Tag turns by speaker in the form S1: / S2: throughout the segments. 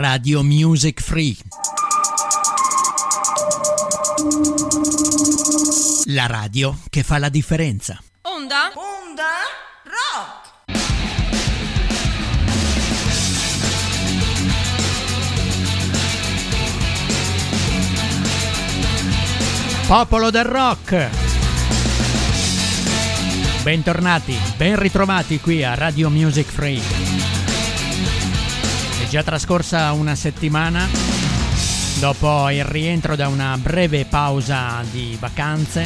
S1: Radio Music Free. La radio che fa la differenza.
S2: Onda?
S3: Onda rock.
S1: Popolo del rock. Bentornati, ben ritrovati qui a Radio Music Free. Già trascorsa una settimana dopo il rientro da una breve pausa di vacanze,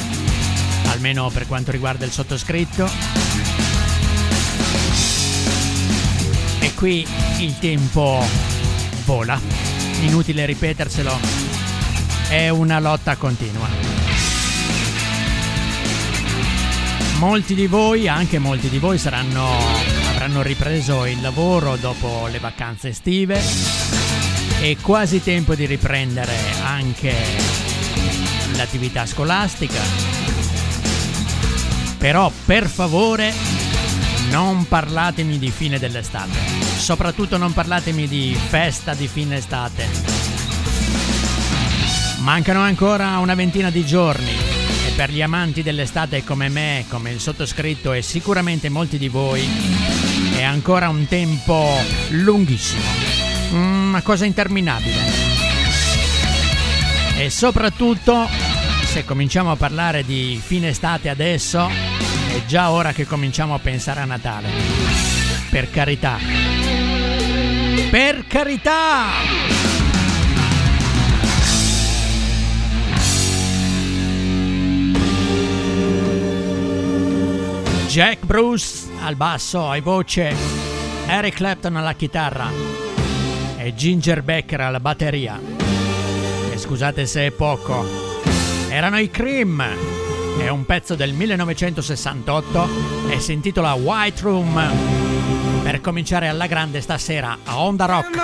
S1: almeno per quanto riguarda il sottoscritto. E qui il tempo vola, inutile ripeterselo, è una lotta continua. Molti di voi, anche molti di voi, saranno, avranno ripreso il lavoro dopo le vacanze estive. È quasi tempo di riprendere anche l'attività scolastica. Però per favore non parlatemi di fine dell'estate. Soprattutto non parlatemi di festa di fine estate. Mancano ancora una ventina di giorni per gli amanti dell'estate come me, come il sottoscritto e sicuramente molti di voi, ancora un tempo lunghissimo, una cosa interminabile. E soprattutto, se cominciamo a parlare di fine estate adesso, è già ora che cominciamo a pensare a Natale. Per carità. Per carità! Jack Bruce al basso e voce, Eric Clapton alla chitarra e Ginger Becker alla batteria. E scusate se è poco, erano i Cream. È un pezzo del 1968 e si intitola White Room. Per cominciare alla grande stasera a Onda Rock.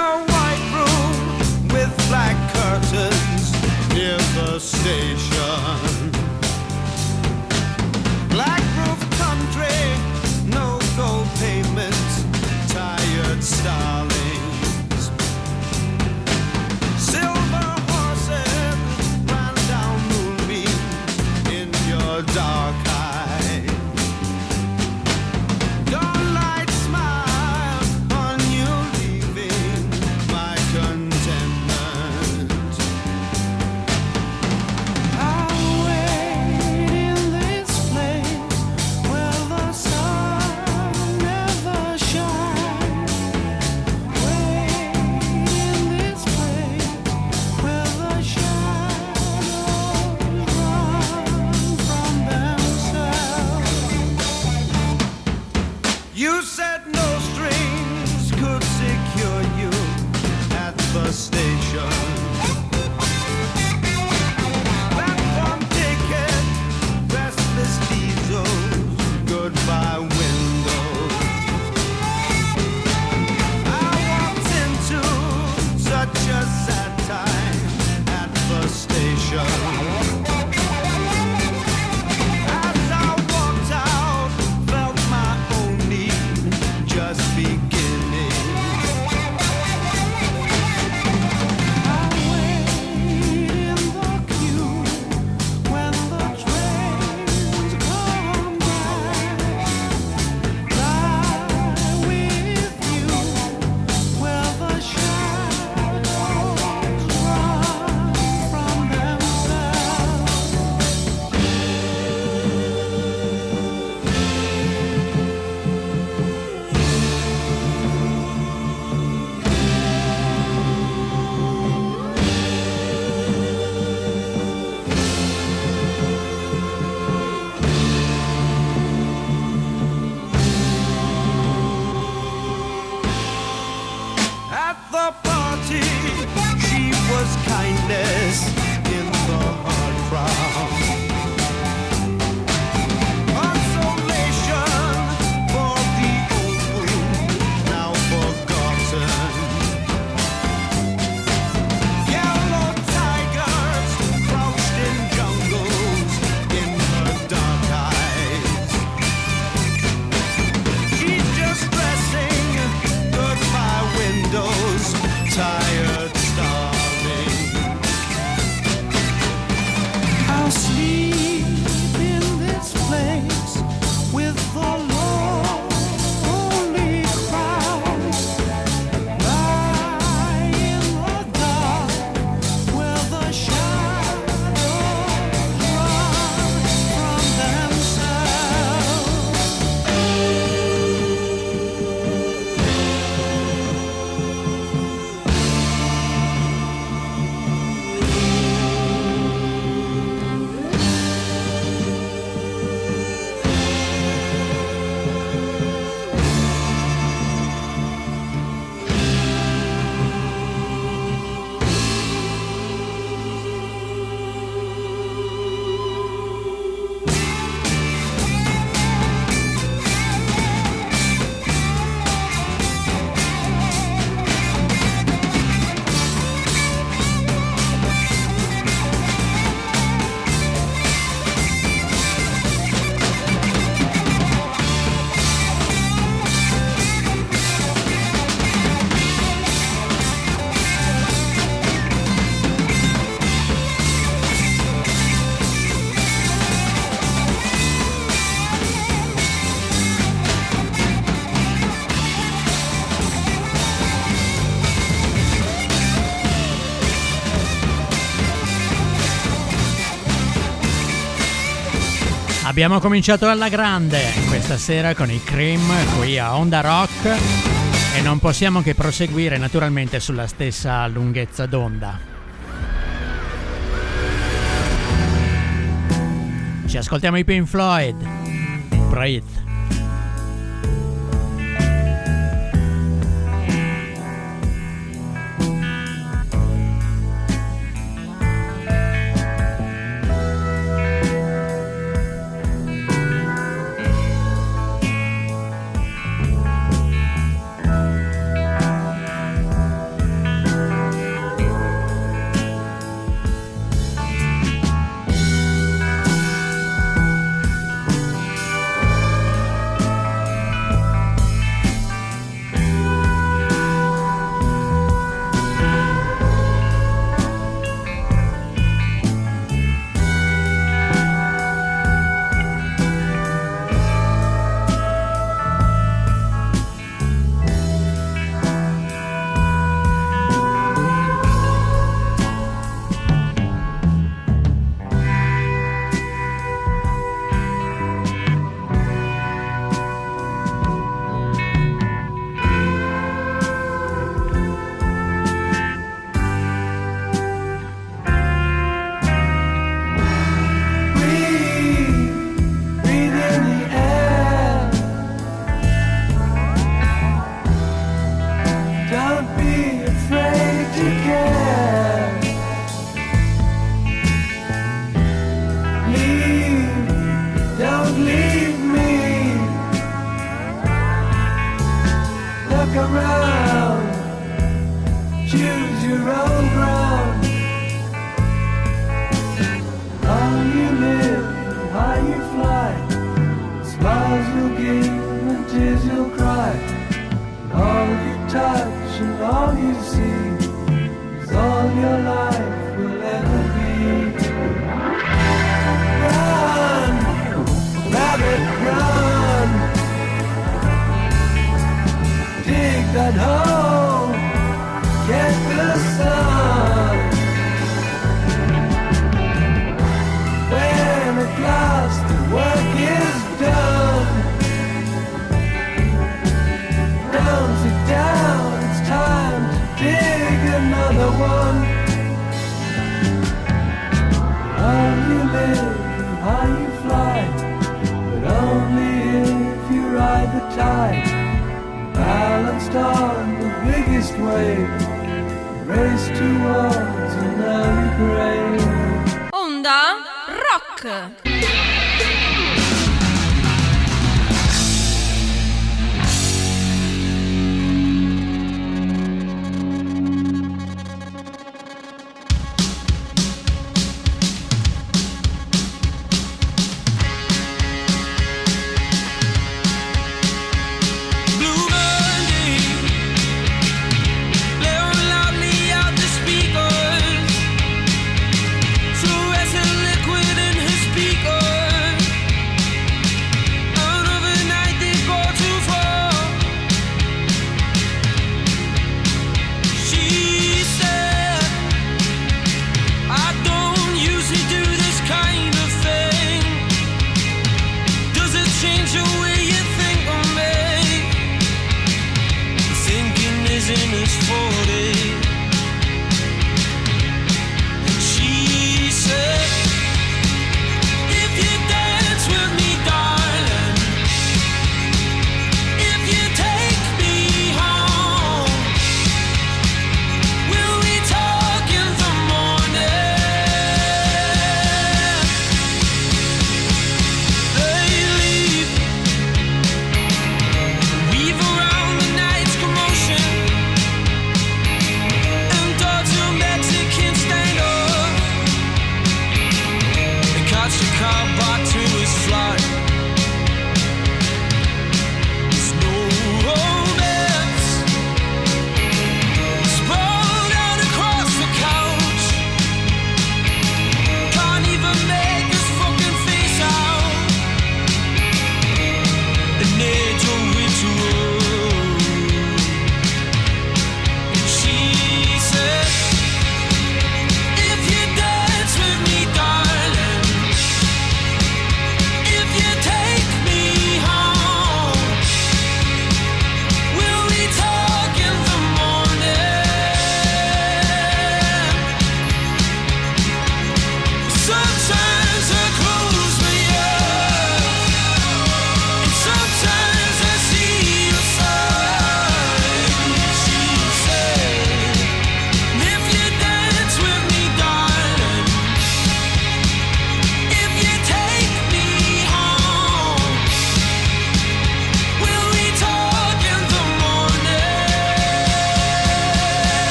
S4: Black stop.
S1: Abbiamo cominciato alla grande questa sera con i Cream qui a Onda Rock e non possiamo che proseguire naturalmente sulla stessa lunghezza d'onda. Ci ascoltiamo i Pink Floyd. tide
S2: Balanced
S4: on the biggest wave Race towards another grave. Onda Rock.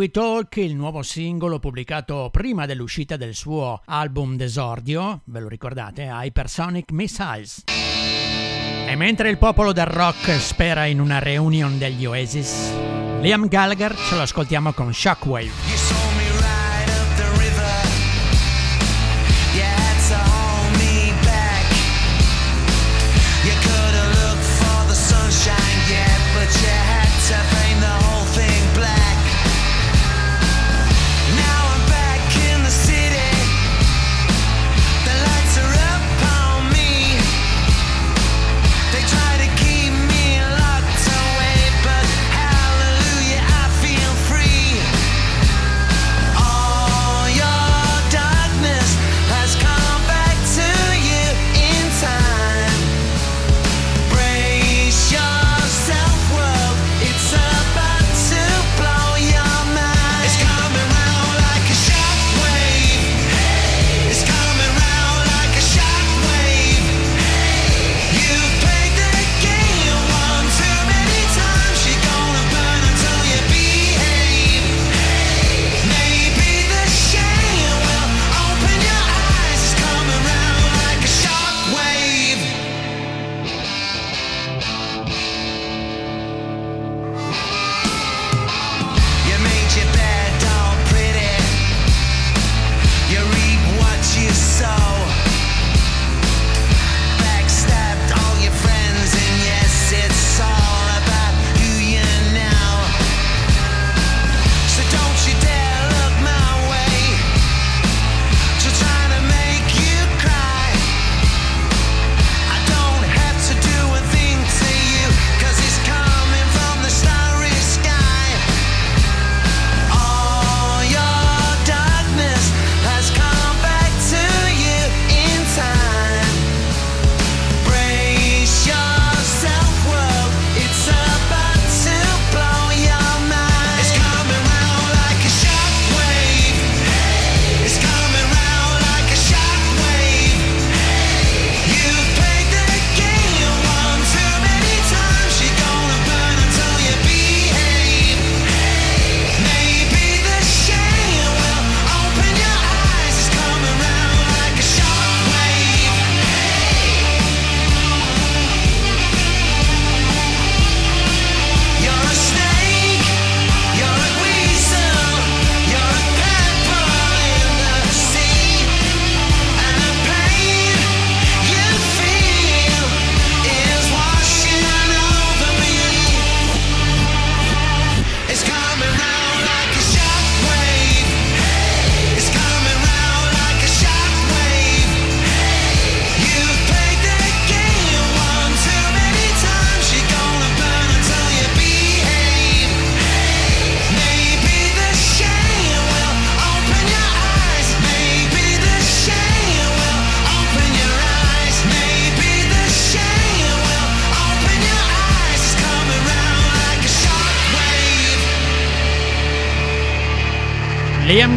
S4: We Talk, il nuovo singolo pubblicato prima dell'uscita del suo album d'esordio, ve lo ricordate, Hypersonic Missiles. E mentre il popolo del rock spera in una reunion degli Oasis, Liam Gallagher ce lo ascoltiamo con Shockwave.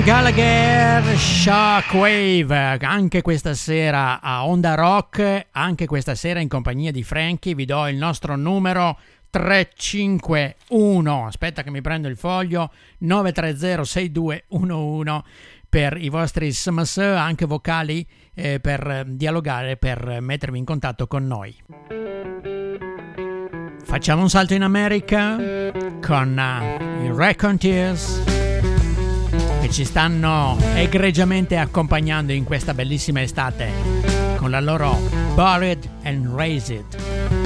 S4: Gallagher, Shockwave, anche questa sera a Onda Rock, anche questa sera in compagnia di Frankie, vi do il nostro numero 351, aspetta che mi prendo il foglio, 930-6211 per i vostri sms, anche vocali, eh, per dialogare, per mettervi in contatto con noi. Facciamo un salto in America con uh, i Raconteurs che ci stanno egregiamente accompagnando in questa bellissima estate con la loro Buried and Raised.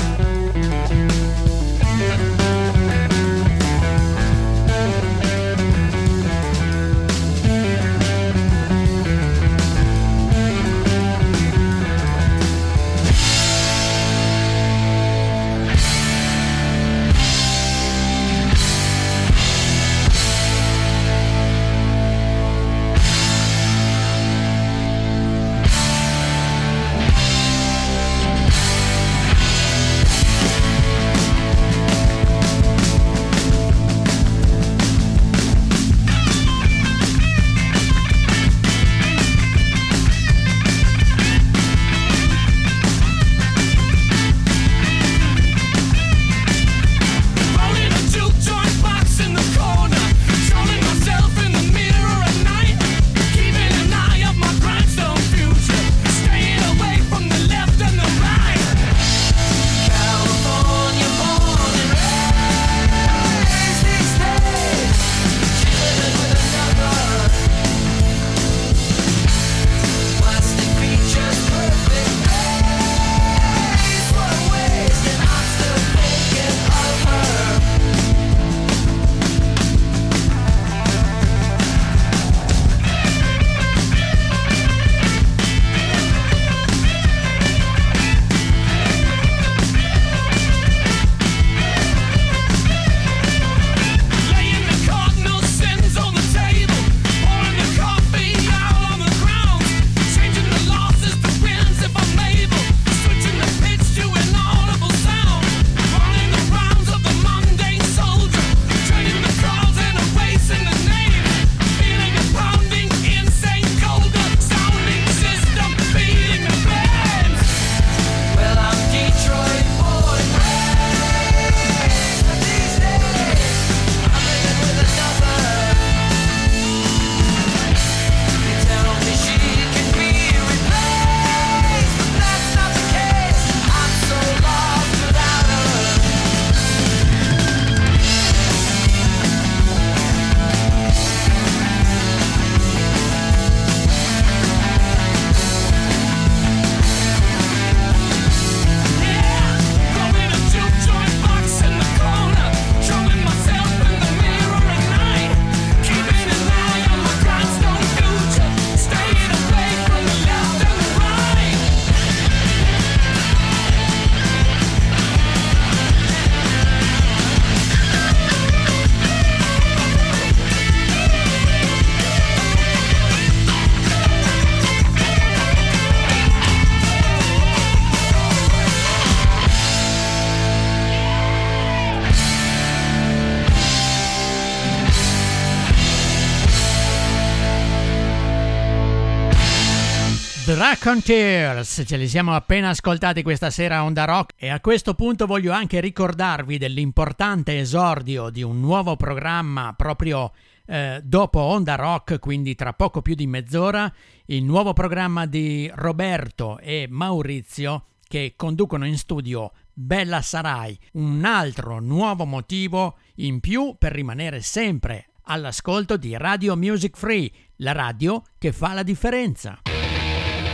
S1: Raconteurs, ce li siamo appena ascoltati questa sera a Onda Rock e a questo punto voglio anche ricordarvi dell'importante esordio di un nuovo programma proprio eh, dopo Onda Rock, quindi tra poco più di mezz'ora, il nuovo programma di Roberto e Maurizio che conducono in studio Bella Sarai, un altro nuovo motivo in più per rimanere sempre all'ascolto di Radio Music Free, la radio che fa la differenza.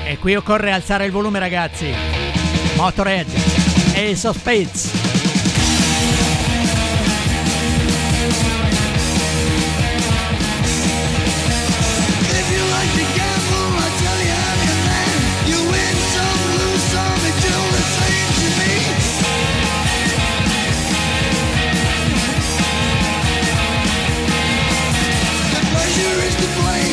S1: E qui occorre alzare il volume ragazzi. Motorhead, Ace of Spades.
S2: the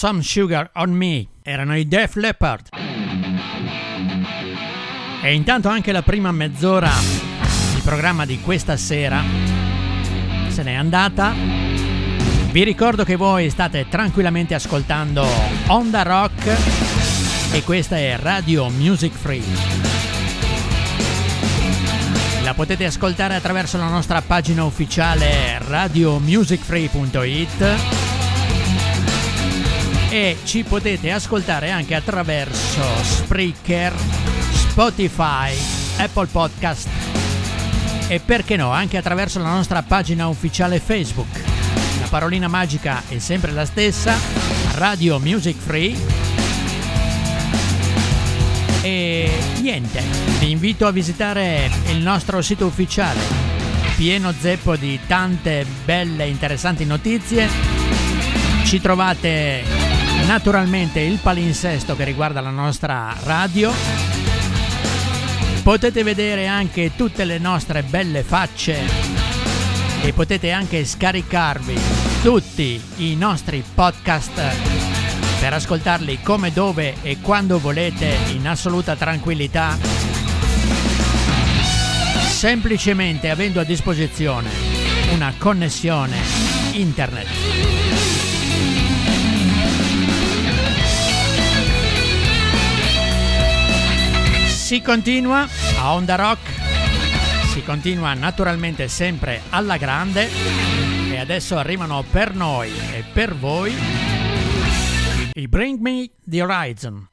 S1: Some Sugar on Me. Erano i Def Leppard. E intanto anche la prima mezz'ora di programma di questa sera se n'è andata. Vi ricordo che voi state tranquillamente ascoltando Onda Rock e questa è Radio Music Free. La potete ascoltare attraverso la nostra pagina ufficiale radiomusicfree.it e ci potete ascoltare anche attraverso Spreaker, Spotify, Apple Podcast e perché no anche attraverso la nostra pagina ufficiale Facebook. La parolina magica è sempre la stessa, Radio Music Free. E niente, vi invito a visitare il nostro sito ufficiale, pieno zeppo di tante belle e interessanti notizie. Ci trovate naturalmente il palinsesto che riguarda la nostra radio Potete vedere anche tutte le nostre belle facce e potete anche scaricarvi tutti i nostri podcast per ascoltarli come, dove e quando volete in assoluta tranquillità, semplicemente avendo a disposizione una connessione internet. Si continua a Onda Rock, si continua naturalmente sempre alla grande e adesso arrivano per noi e per voi i Bring Me the Horizon.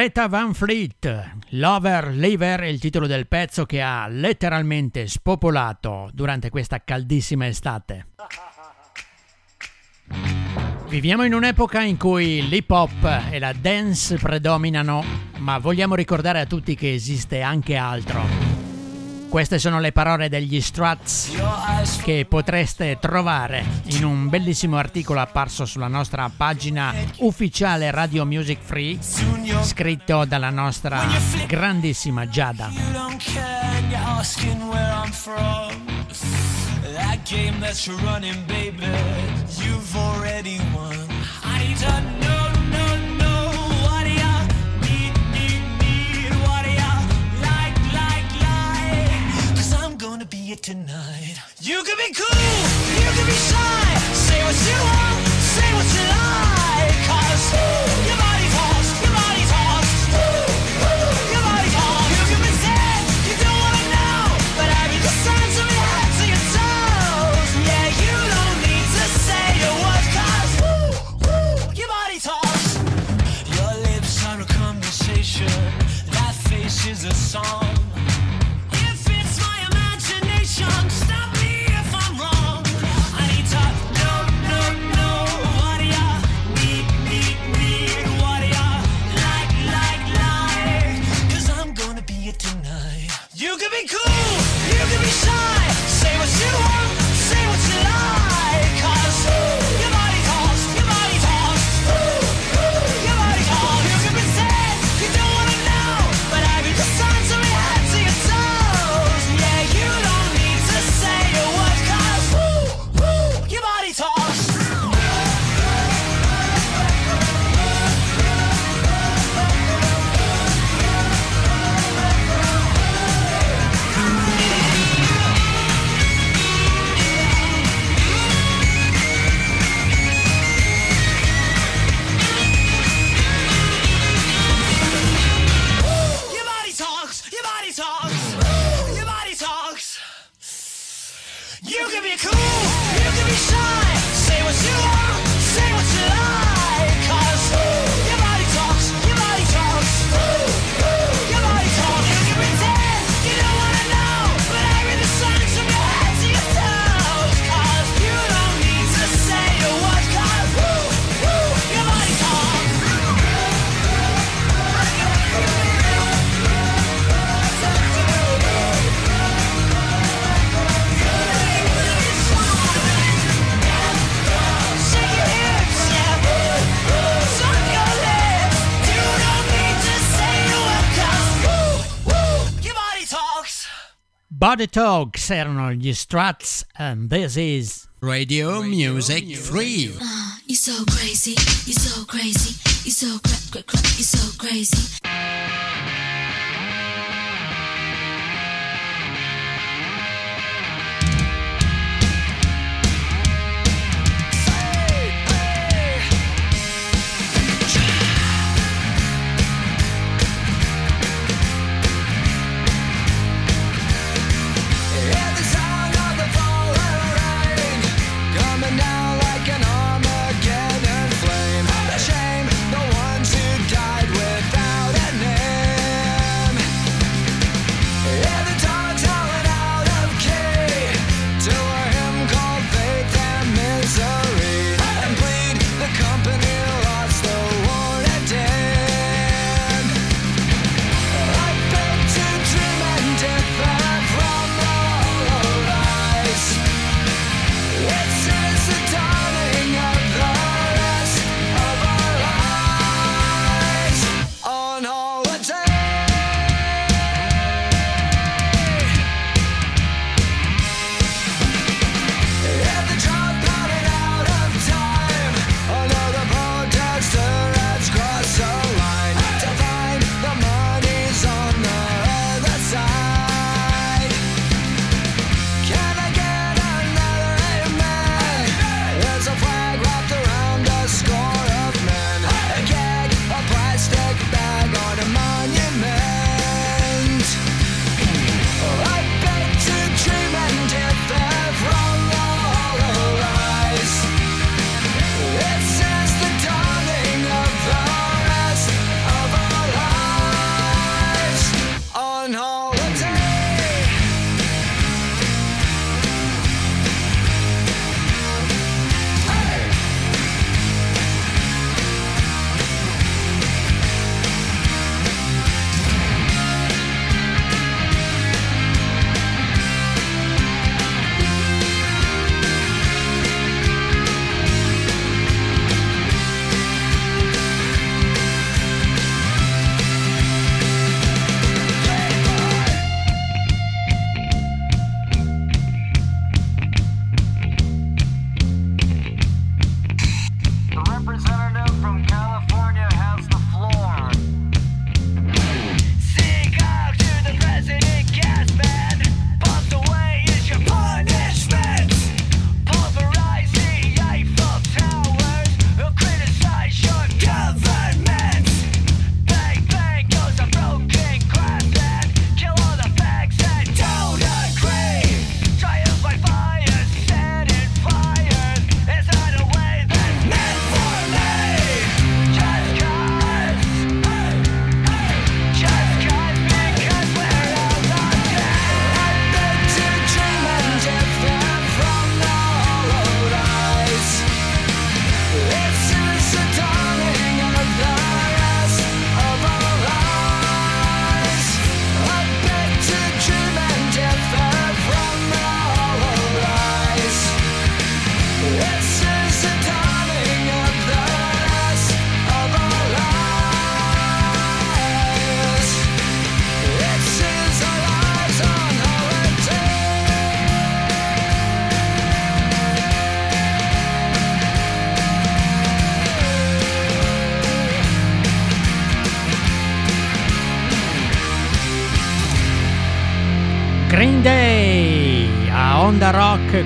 S1: Greta Van Fleet, Lover Lever è il titolo del pezzo che ha letteralmente spopolato durante questa caldissima estate. Viviamo in un'epoca in cui l'hip hop e la dance predominano, ma vogliamo ricordare a tutti che esiste anche altro. Queste sono le parole degli Struts che potreste trovare in un bellissimo articolo apparso sulla nostra pagina ufficiale Radio Music Free, scritto dalla nostra grandissima Giada.
S5: Don't. That. I know, know, it tonight. You can be cool, you can be shy. Say what you want, say what you like. Cause your body talks, your body talks. Your body talks. You can pretend you don't wanna know, but I read the signs from your to your toes. Yeah, you don't need to say a word 'cause woo, woo, your body talks. Your lips are a conversation. That face is a song. Body talks, your body talks. You can be cool, Body Talks
S1: erano gli Struts and this is
S6: Radio Music Free.
S7: Ah, you're so crazy, you're so crazy, you're so cra cra cra, you're so crazy.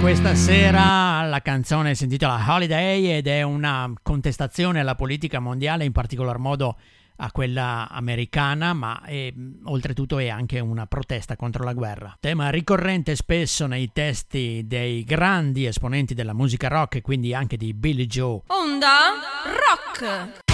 S1: Questa sera la canzone si intitola Holiday ed è una contestazione alla politica mondiale in particolar modo a quella americana ma è, oltretutto è anche una protesta contro la guerra tema ricorrente spesso nei testi dei grandi esponenti della musica rock e quindi anche di Billy Joe
S3: Onda Rock.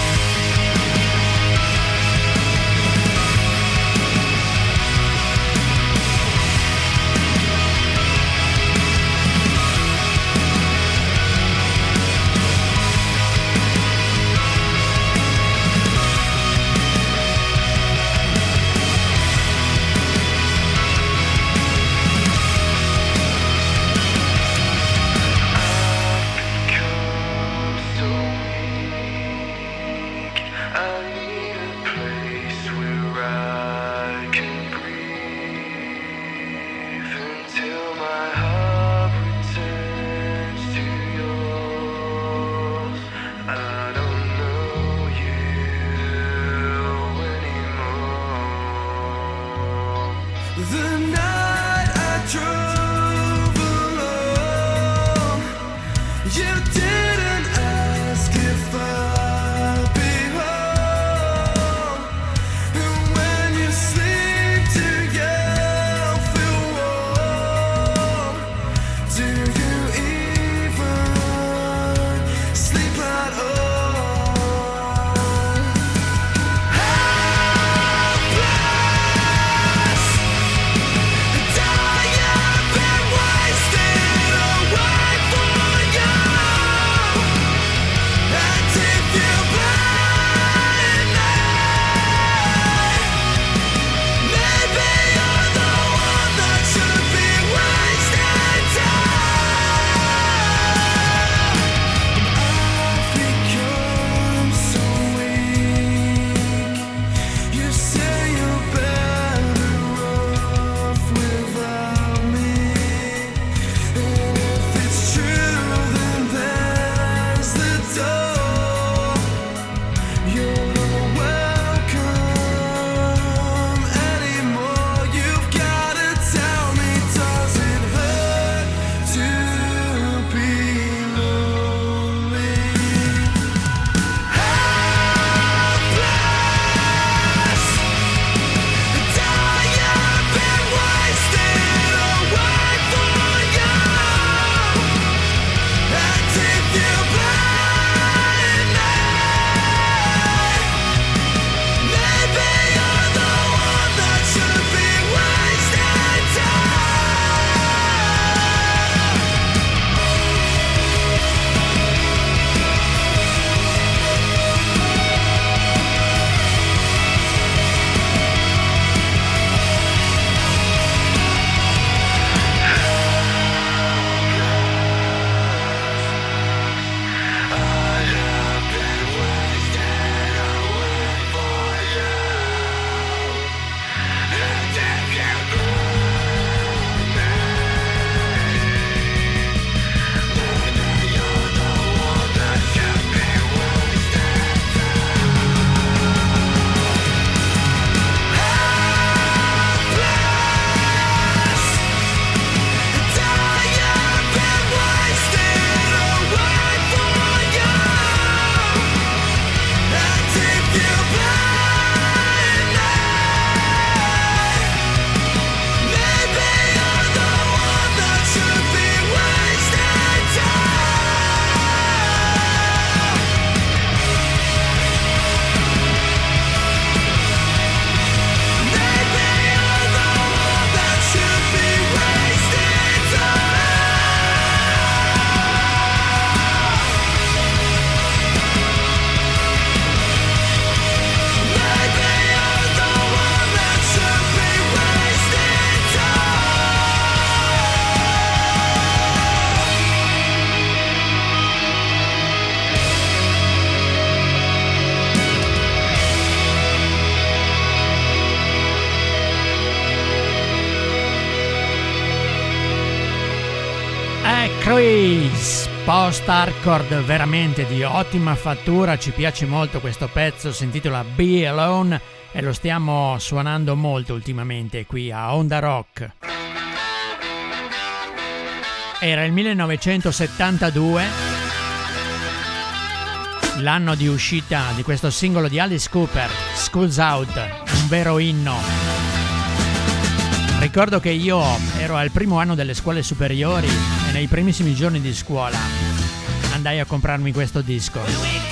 S1: È Chris, post-hardcore veramente di ottima fattura, ci piace molto questo pezzo, si intitola Be Alone e lo stiamo suonando molto ultimamente qui a Onda Rock.
S8: Era il 1972, l'anno di uscita di questo singolo di Alice Cooper, School's Out, un vero inno. Ricordo che io ero al primo anno delle scuole superiori nei primissimi giorni di scuola andai a comprarmi questo disco.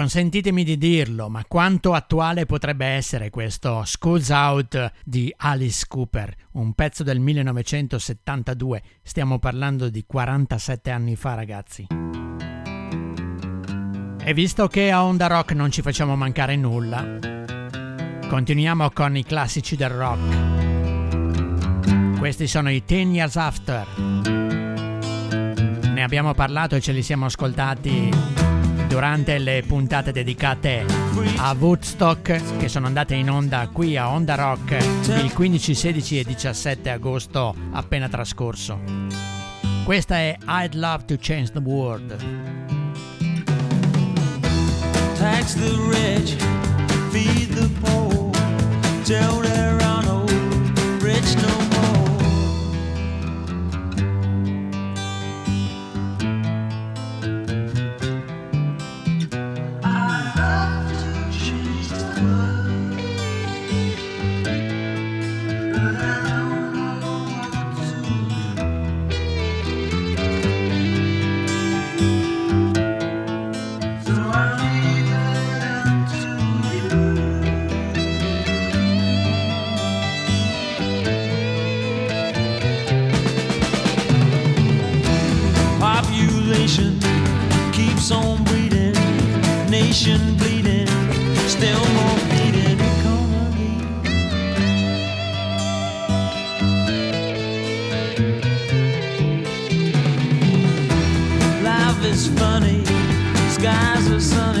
S8: Consentitemi di dirlo, ma quanto attuale potrebbe essere questo School's Out di Alice Cooper, un pezzo del 1972, stiamo parlando di 47 anni fa ragazzi. E visto che a Onda Rock non ci facciamo mancare nulla, continuiamo con i classici del rock. Questi sono i Ten Years After. Ne abbiamo parlato e ce li siamo ascoltati durante le puntate dedicate a Woodstock che sono andate in onda qui a Onda Rock il 15, 16 e 17 agosto appena trascorso. Questa è I'd Love to Change the World.
S4: Tax the rich, feed the poor. keeps on breeding, nation bleeding, still more
S2: needed. Come again. Life is funny, skies are sunny.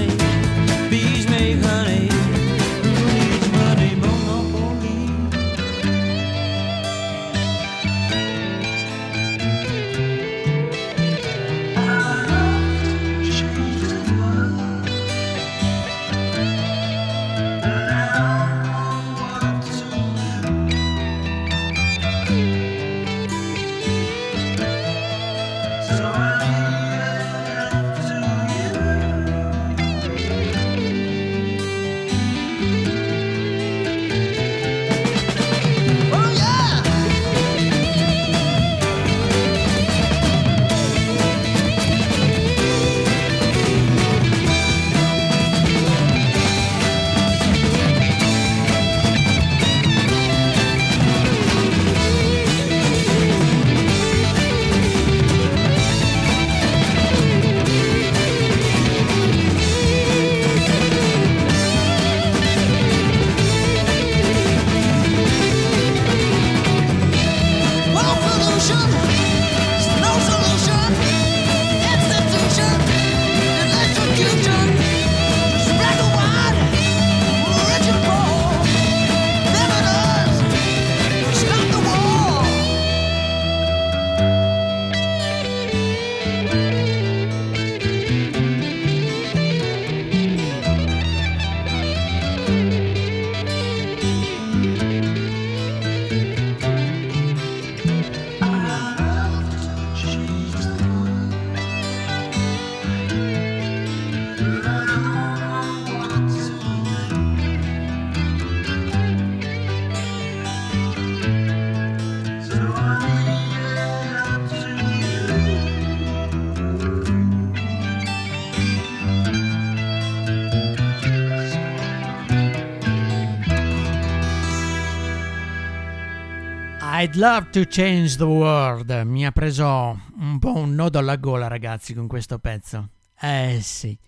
S1: I'd love to change the world. Mi ha preso un po' un nodo alla gola, ragazzi, con questo pezzo. Eh sì,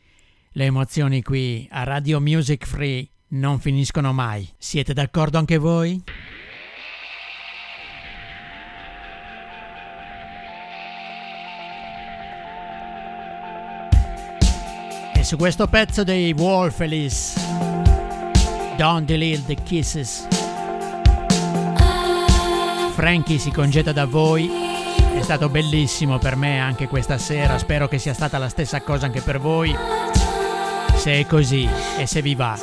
S1: le emozioni qui a Radio Music Free non finiscono mai. Siete d'accordo anche voi? E su questo pezzo dei Wolfelis, Don't Delete the Kisses. Frankie si congeda da voi. È stato bellissimo per me anche questa sera. Spero che sia stata la stessa cosa anche per voi. Se è così e se vi va.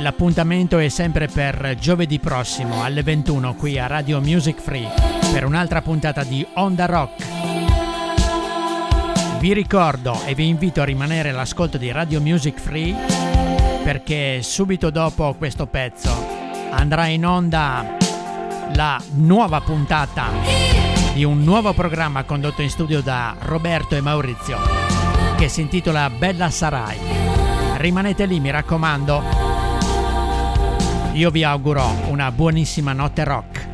S1: L'appuntamento è sempre per giovedì prossimo alle 21 qui a Radio Music Free per un'altra puntata di Onda Rock. Vi ricordo e vi invito a rimanere all'ascolto di Radio Music Free perché subito dopo questo pezzo andrà in onda la nuova puntata di un nuovo programma condotto in studio da Roberto e Maurizio che si intitola Bella Sarai. Rimanete lì, mi raccomando. Io vi auguro una buonissima notte rock.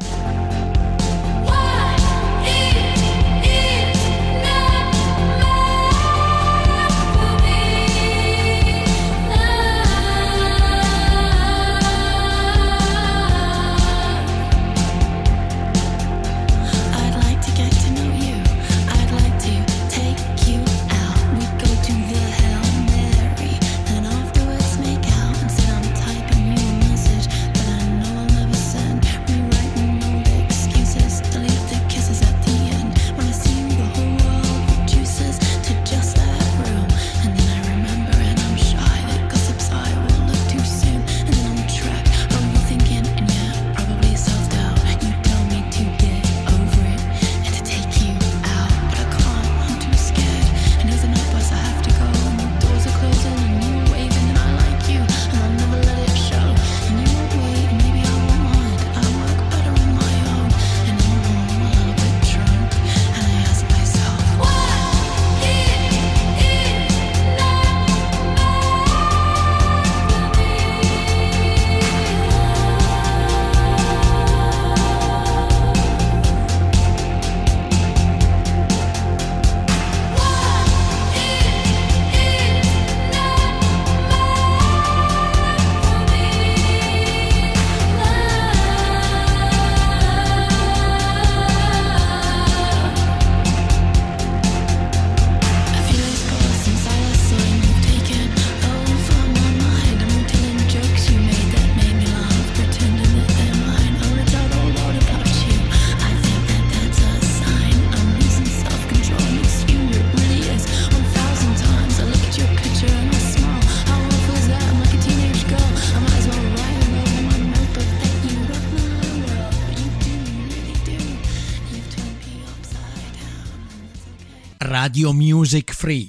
S1: Radio Music Free.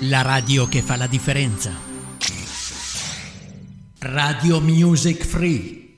S1: La radio che fa la differenza. Radio Music Free.